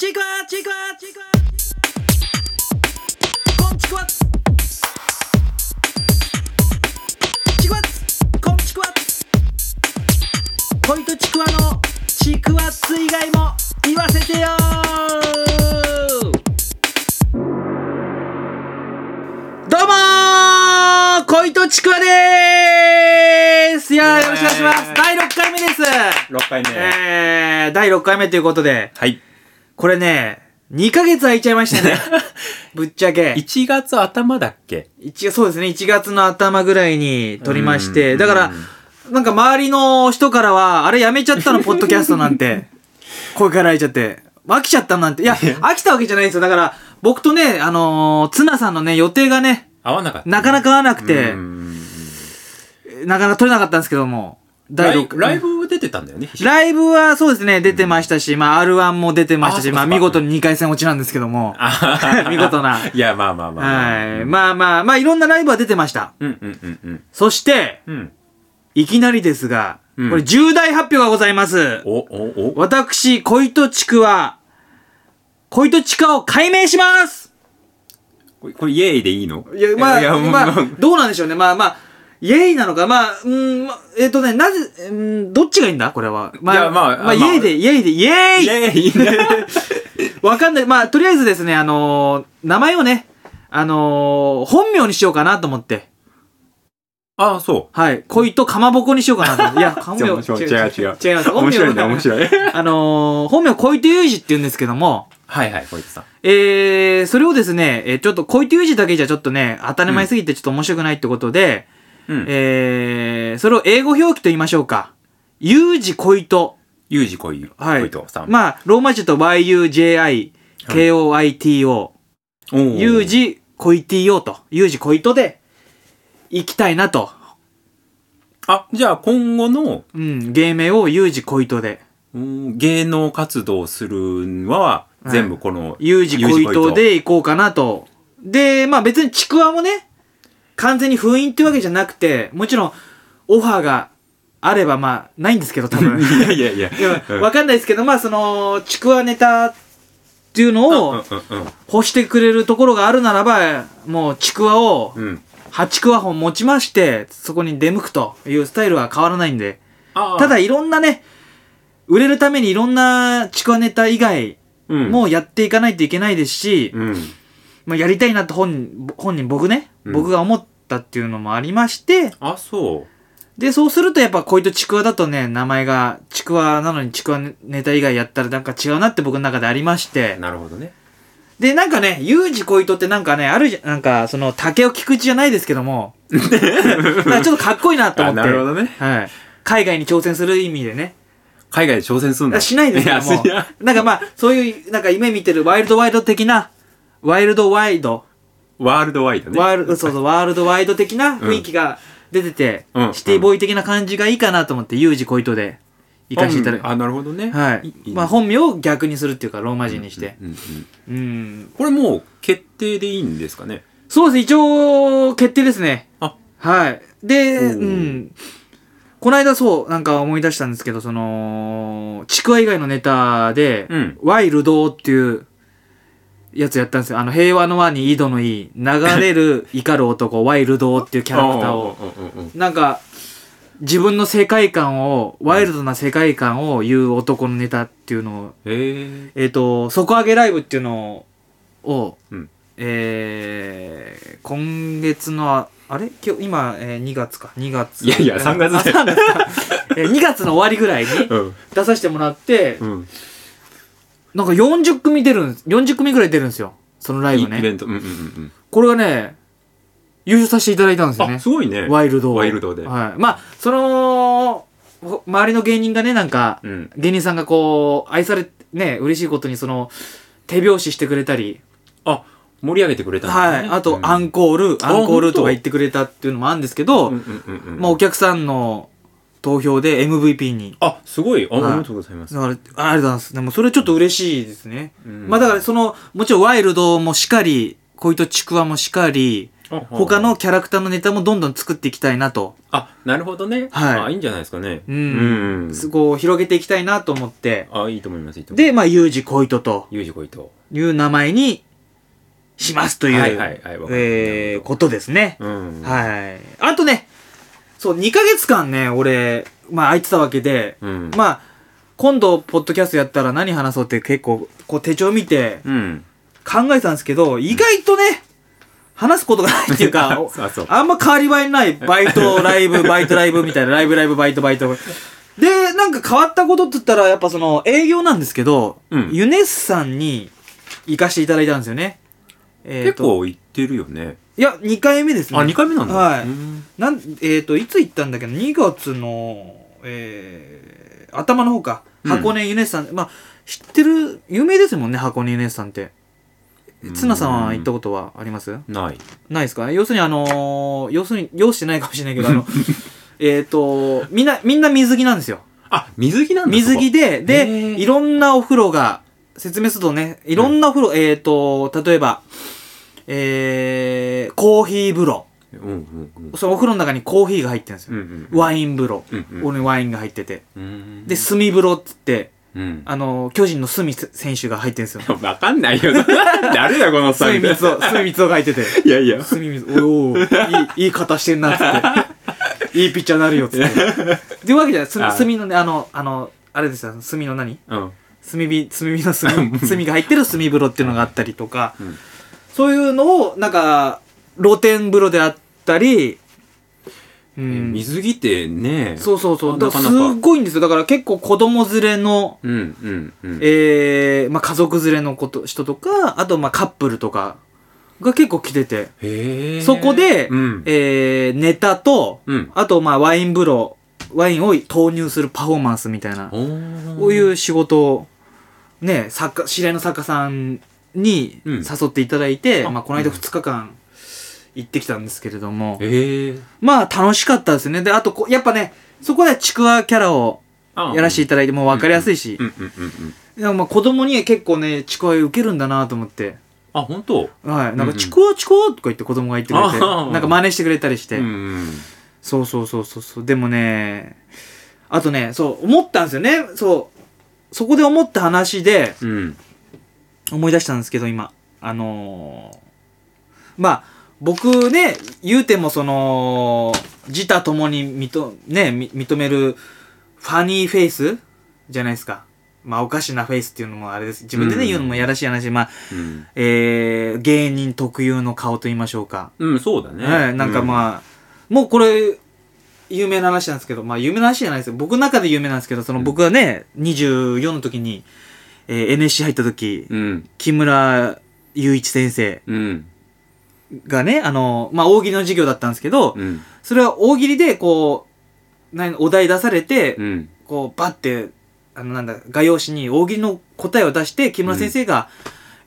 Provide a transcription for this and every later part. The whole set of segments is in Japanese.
ちくわちくわちくわこんちくわちくわこんちくわ恋とちくわのちくわっつ以外も言わせてよどうもー恋とちくわでーすいやーよろしくお願いします第6回目です6回目。えー、第6回目ということで、はい。これね、2ヶ月空いちゃいましたね。ぶっちゃけ。1月頭だっけ？一そうですね、1月の頭ぐらいに撮りまして、うんだから、なんか周りの人からは、あれやめちゃったの、ポッドキャストなんて。声から開いちゃって。飽きちゃったなんて。いや、飽きたわけじゃないですよ。だから、僕とね、あのー、ツナさんのね、予定がね、合わなかった。なかなか合わなくてう、んなかなか撮れなかったんですけども。ライ六ライブ出てたんだよね。ライブはそうですね、出てましたし、まあ R1 も出てましたし、まあ見事に2回戦落ちなんですけども。あ見事な。いや、まあまあまあ。はい。まあまあ、まあいろんなライブは出てました。うんうんうんうん。そして、うん。いきなりですが、うんこれ重大発表がございます。お、お、お。私、恋とちくわ、恋とちくわを解明しますこれ、これイエーイでいいの？いや、まあ、まあどうなんでしょうね。まあまあ、イエイなのか、まあ、うん、まえっ、とね、なぜ、うん、どっちがいいんだ？これは。まあ、いやまあまあ、イまあエイで、イエイで、イイイイ わかんない。まあ、とりあえずですね、あのー名前をね、あのー本名にしようかなと思って。ああ、そはい。恋とかまぼこにしようかなと思って。いや、本名、違う違う違う違。う。面白いね、面白い。あのー本名恋とゆうじって言うんですけども、はいはい、こいつさん。えー、それをですね、えーちょっと恋とゆうじだけじゃちょっとね、当たり前すぎてちょっと面白くないってことで、うん。えー、それを英語表記と言いましょうか。ゆうじ恋と。ユージ恋、はい恋とさん。まあ、ローマ字と yuji, koito, おーゆう。じ恋 to と、ゆうじ恋とで、行きたいなと。あ、じゃあ今後の、うん、芸名をゆうじ恋とで。うん芸能活動するのは、全部この、ゆうじ恋とで行こうかなと。で、まあ別にちくわもね、完全に封印ってわけじゃなくて、もちろん、オファーがあれば、まあ、ないんですけど、多分。いやいやいや。わかんないですけど、まあその、ちくわネタっていうのを欲してくれるところがあるならば、もうちくわをうん。うん。8ちくわ本持ちまして、そこに出向くというスタイルは変わらないんで。ただ、いろんなね、売れるためにいろんなちくわネタ以外うん、もやっていかないといけないですし、うん。まあ、やりたいなと本人、本人僕ね、うん僕が思ったっていうのもありまして、あ、そで、そうするとやっぱ恋とちくわだとね、名前がちくわなのにちくわネタ以外やったらなんか違うなって僕の中でありましてう。、なるほどね。で、なんかね、ゆうじ恋とってなんかね、あるじゃ、なんかその竹を菊池じゃないですけども、なんかちょっとかっこいいなと思あ、って、なるほどね。はい。海外に挑戦する意味でね。海外で挑戦するんだ。しないですけどもいや、なんかまあ、そういう、なんか夢見てるワイルドワイド的な、ワイルドワイド、ワールドワイドね。ワールド、そうそう、ワールドワイド的な雰囲気が出てて、うんシティボーイ的な感じがいいかなと思って、ユージ恋とで行かせていただく。あ、なるほどね。はい。いまあ、本名を逆にするっていうか、ローマ字にして。うんうんうんうん。これもう決定でいいんですかね？そうです、一応、決定ですね。あ、はい。で、おーうん。この間そう、なんか思い出したんですけど、その、ちくわ以外のネタで、うんワイルドっていうやつやったんですよ。あの、平和の輪に井戸のいい、流れる 怒る男、ワイルドっていうキャラクターを、うんうんうんなんか、自分の世界観を、ワイルドな世界観を言う男のネタっていうのを、へえっ、と、底上げライブっていうのを、うんえー、今月の、あれ？今日、今、えー、2月か。2月。いやいや3月だよあ3月か。えー2月の終わりぐらいにうん出させてもらって、うんなんか40組出るんです。40組ぐらい出るんですよ。そのライブね。イベントうんうんうんこれがね、優勝させていただいたんですよね。すごいねワイルドをワイルドではい。まあ、その、ほ周りの芸人がね、なんか、うん芸人さんがこう、愛され、ね、嬉しいことにその、手拍子してくれたり、あ盛り上げてくれたねはい。あと、アンンコール、アンコールとか言ってくれたっていうのもあるんですけど、うんうんうんうんまあ、お客さんの投票で MVP に。あすごいありがとうございますだから、あありがとうございます。でも、それちょっと嬉しいですね。うんまあ、だから、その、もちろんワイルドもしかり、恋とちくわもしかり、他のキャラクターのネタもどんどん作っていきたいなと。あなるほどねはいあいいんじゃないですかねうん。うんすごい広げていきたいなと思って。あいいと思いますいいと思いますで、まあ、ユージコイトとゆうじこいという名前にしますという、はいはいはいえー、ことですね。うんはい。あとね、そう、2ヶ月間ね、俺、まあ、空いてたわけで、うん。まあ、今度、ポッドキャストやったら何話そうって結構、こう手帳見てうん。考えてたんですけど、意外とね、話すことがないっていうか、うそう。あんま変わり映えないバイト、ライブ、バイト、ライブみたいな、ライブ、ライブ、バイト、バイト。で、なんか変わったことって言ったら、やっぱその営業なんですけど、うん。ユネッサンに行かせていただいたんですよね。えー結と構行ってるよね。いや、2回目ですね。あ二回目なんだ。はい。うんなん、えっ、と、いつ行ったんだっけど、2月の、えー、頭の方か。うん。箱根ユネッサン、まあ、知ってる、有名ですもんね、箱根ユネッサンって。ツナさんは行ったことはあります？ない。ないですか？要するにあのー要するに、用してないかもしれないけど、あの、えっと、みんな、みんな水着なんですよ。あ水着なんだ。水着で、へで、ー。いろんなお風呂が、説明するとね、いろんなお風呂、えっと、例えば、えー、コーヒー風呂。うんうんうんそのお風呂の中にコーヒーが入ってるんですよ。うんうんワイン風呂。うんうんここにワインが入ってて。うんで、炭風呂っつって、うんあの、巨人の隅選手が入ってるんですよ。わかんないよ。誰だこのさ隅三つを、隅三つをが入ってて。いやいや。隅三つ、おおいい、いい型してんな、つって。いいピッチャーになるよ、つって。っていうわけじゃない。炭のね、あの、あの、あれですよ、炭の何？うん。炭火、炭火の炭、炭が入ってる炭風呂っていうのがあったりとか、うんそういうのを、なんか、露天風呂であったり、うん。水着ってね。そうそうそう。だからすっごいんですよ。だから結構子供連れの、うんうんうん。えー、まあ家族連れのこと人とか、あとまあカップルとかが結構来てて。そこで、うん。えー、ネタと、うん。あとまあワイン風呂、ワインを投入するパフォーマンスみたいな、こういう仕事を、ね、作家、知り合いの作家さんにうん誘っていただいて、あまあこの間うん2日間行ってきたんですけれども、へえ。まあ楽しかったですね。で、あとこ、やっぱね、そこでちくわキャラをあやらせていただいて、もう分かりやすいし、うんうんうんうん。でもまあ子供に結構ね、ちくわ受けるんだなと思って、あ、本当？はい。なんか、うんうんちくわちくわとか言って子供が言ってくれて、あーなんか真似してくれたりして、うんうん。そうそうそうそうそう。でもね、あとね、そう、思ったんですよね。そう。そこで思った話で、うん。思い出したんですけど、今。あのーまあ、僕ね、言うてもその、自他ともに認、ね、み認める、ファニーフェイスじゃないですか。まあ、おかしなフェイスっていうのもあれです。自分でね、うん言うのもやらしい話。まあ、うん。えー、芸人特有の顔と言いましょうか。うん、そうだね。はい、なんかまあ、もうこれ、有名な話なんですけど、まあ有名な話じゃないですよ。僕の中で有名なんですけど、その僕がね、24の時に、えー NSC 入った時、うん。木村雄一先生うん。がね、あの、まあ大喜利の授業だったんですけど、うん。それは大喜利でこう、何お題出されて、うん。こうバッて、あのなんだ、画用紙に大喜利の答えを出して、木村先生が、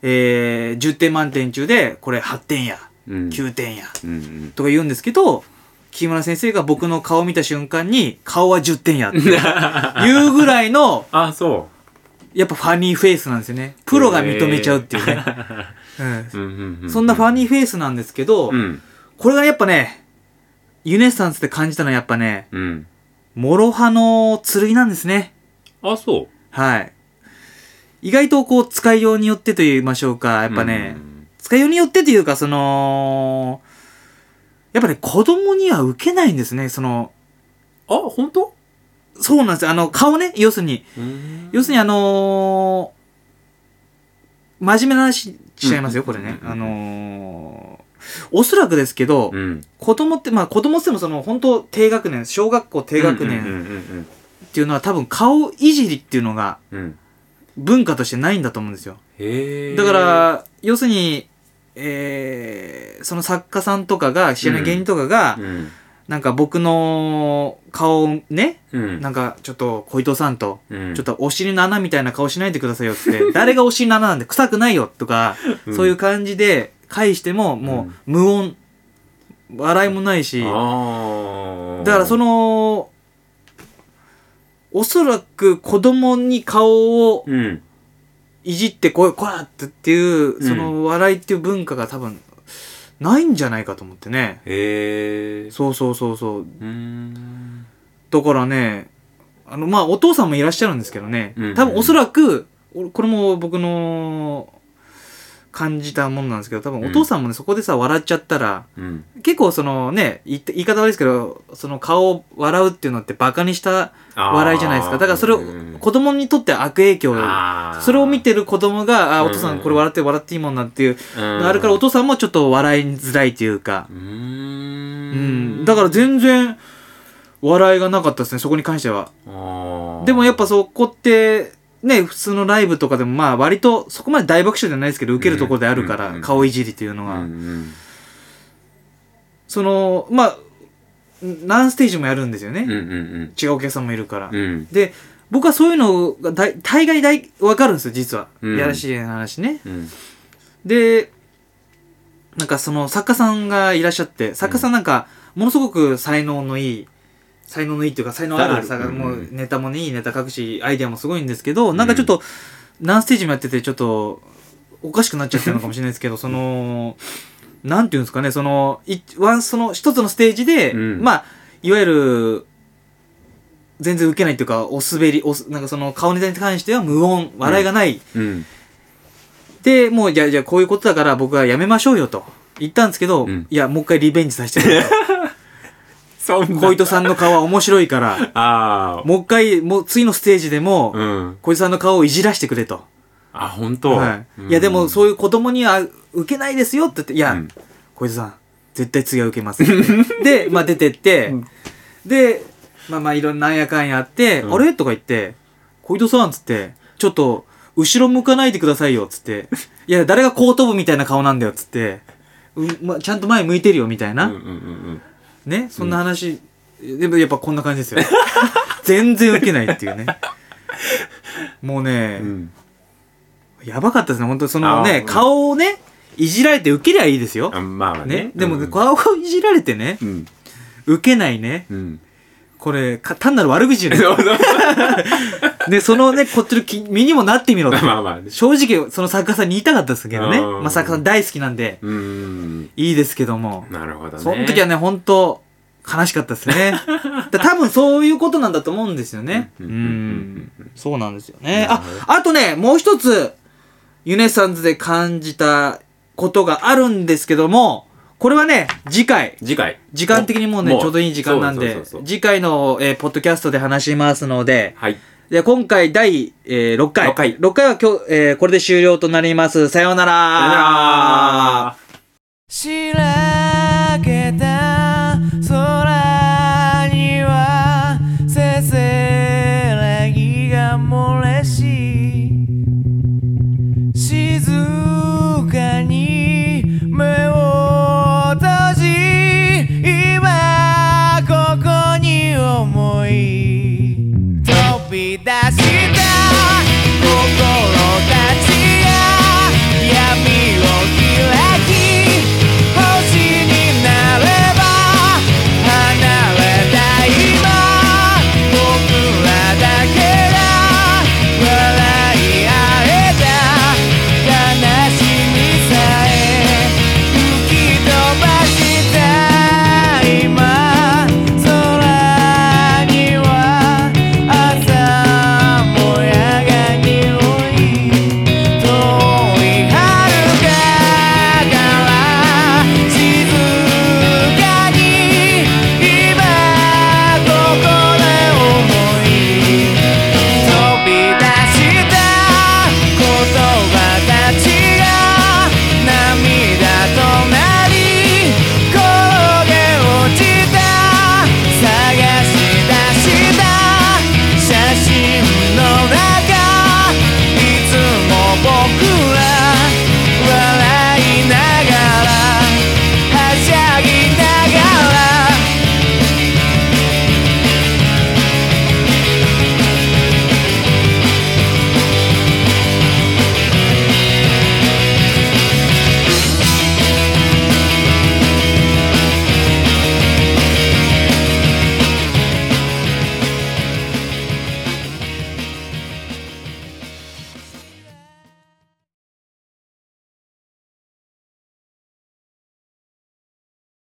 えー、10点満点中で、これ8点や、うん。9点や、うん。とか言うんですけど、木村先生が僕の顔を見た瞬間に、顔は10点やって いうぐらいの、あ、そやっぱファニーフェイスなんですよね。プロが認めちゃうっていうね。そんなファニーフェイスなんですけど、うん。これがやっぱね、ユネッサンスで感じたのはやっぱね、うん。諸刃の剣なんですね。あ、そはい。意外とこう、使いようによってと言いましょうか、やう。っぱね、うん使いようによってというか、その、やっぱね、子供には受けないんですね、その、あ、本当？そうなんですよ。あの、顔ね、要するに。うん要するにあのー真面目な話しちゃいますよ、うんこれね。うんあのーおそらくですけど、うん。子供って、まあ子供ってもその、本当低学年、小学校低学うん年うんっていうのは多分顔いじりっていうのがうんうん。文化としてないんだと思うんですよ。だか、ら、要するに、えー、その作家さんとかが、知らない芸人とかが、うん。なんか僕の顔をね、うん。なんかちょっと小糸さんと、うんちょっとお尻の穴みたいな顔しないでくださいよって、誰がお尻の穴なんで臭くないよとか、うんそういう感じで返しても、もう無音、笑いもないし。だからその、おそらく子供に顔をうん。いじってこい、こらってっていう、うんその笑いっていう文化が多分、ないんじゃないかと思ってね。へえ。そうそうそうそう。うーん。だからね、あの、まあ、お父さんもいらっしゃるんですけどねうんうん、多分おそらく、おこれも僕の感じたもんなんですけど、多分お父さんもね、そこでさ、笑っちゃったら、うん。結構そのね、言い方悪いですけど、その顔を笑うっていうのってバカにした笑いじゃないですか。だからそれをうん子供にとって悪影響それを見てる子供が、あ、うんお父さんこれ笑って笑っていいもんなんていうあるから、お父さんもちょっと笑いづらいというか、うん。ん、だから全然笑いがなかったですね、そこに関しては。でもやっぱそこって、ね、普通のライブとかでもまあ割とそこまで大爆笑じゃないですけど、受けるところであるから、うん顔いじりっていうのうんは。うんその、まあ、何ステージもやるんですよね。うんうん違うお客さんもいるから。うんうんで、僕はそういうのが大大概大わかるんですよ、実は。うんやらしい話ね。うんで、なんかその作家さんがいらっしゃって、作家さんなんか、ものすごく才能のいい、才能のいいっていうか、才能ある作家、うんもうネタもね、いいネタ書くし、アイデアもすごいんですけど、なんかちょっと、何ステージもやってて、ちょっと、おかしくなっちゃったのかもしれないですけど、その、なんていうんですかね、その、いワン、その一つのステージで、うん。まあ、いわゆる、全然受けないっていうか、お滑り、おすなんかその顔ネタに関しては無音、笑いがない。うん。で、もう、じゃあ、じゃあこういうことだから僕はやめましょうよと言ったんですけど、うん。いや、もう一回リベンジさせて。そんな。小糸さんの顔は面白いから、ああもう一回、もう次のステージでも、うん。小糸さんの顔をいじらしてくれと。あ本当？はい。いや、でもそういう子供には受けないですよって言って、いや、うん。小糸さん、絶対次は受けます。で、まあ出てって、うん。で、まあまあいろんななんやかんやあって、うん。あれ？とか言って、小糸さんっつって、ちょっと、後ろ向かないでくださいよっつって、いや、誰がこう飛ぶみたいな顔なんだよっつって、うま、ちゃんと前向いてるよみたいな。うんうんうんね、そんな話、でもやっぱこんな感じですよ。全然受けないっていうね。もうね、うんやばかったですね、本当そのね、顔をね、いじられて受けりゃいいですよ。あまあね。ねでも、うん顔をいじられてね、うん受けないね。うんこれ、か単なる悪口じゃない。で、そのね、こっちの気 身にもなってみろと。まあまあね正直、その作家さんに言いたかったですけどね。うんまあ作家さん大好きなんで、うんいいですけども。なるほどね。その時はね、本当悲しかったですね。だ多分そういうことなんだと思うんですよね。ううん。そうなんですよね。ああとね、もう一つ、ユネサンズで感じたことがあるんですけども、これはね、次回、次回。時間的にもうね、ちょうどいい時間なんで次回の、えーポッドキャストで話しますので、はい。で今回第、えー6回。6回6回は今日、えーこれで終了となります。さようなら。さよならしら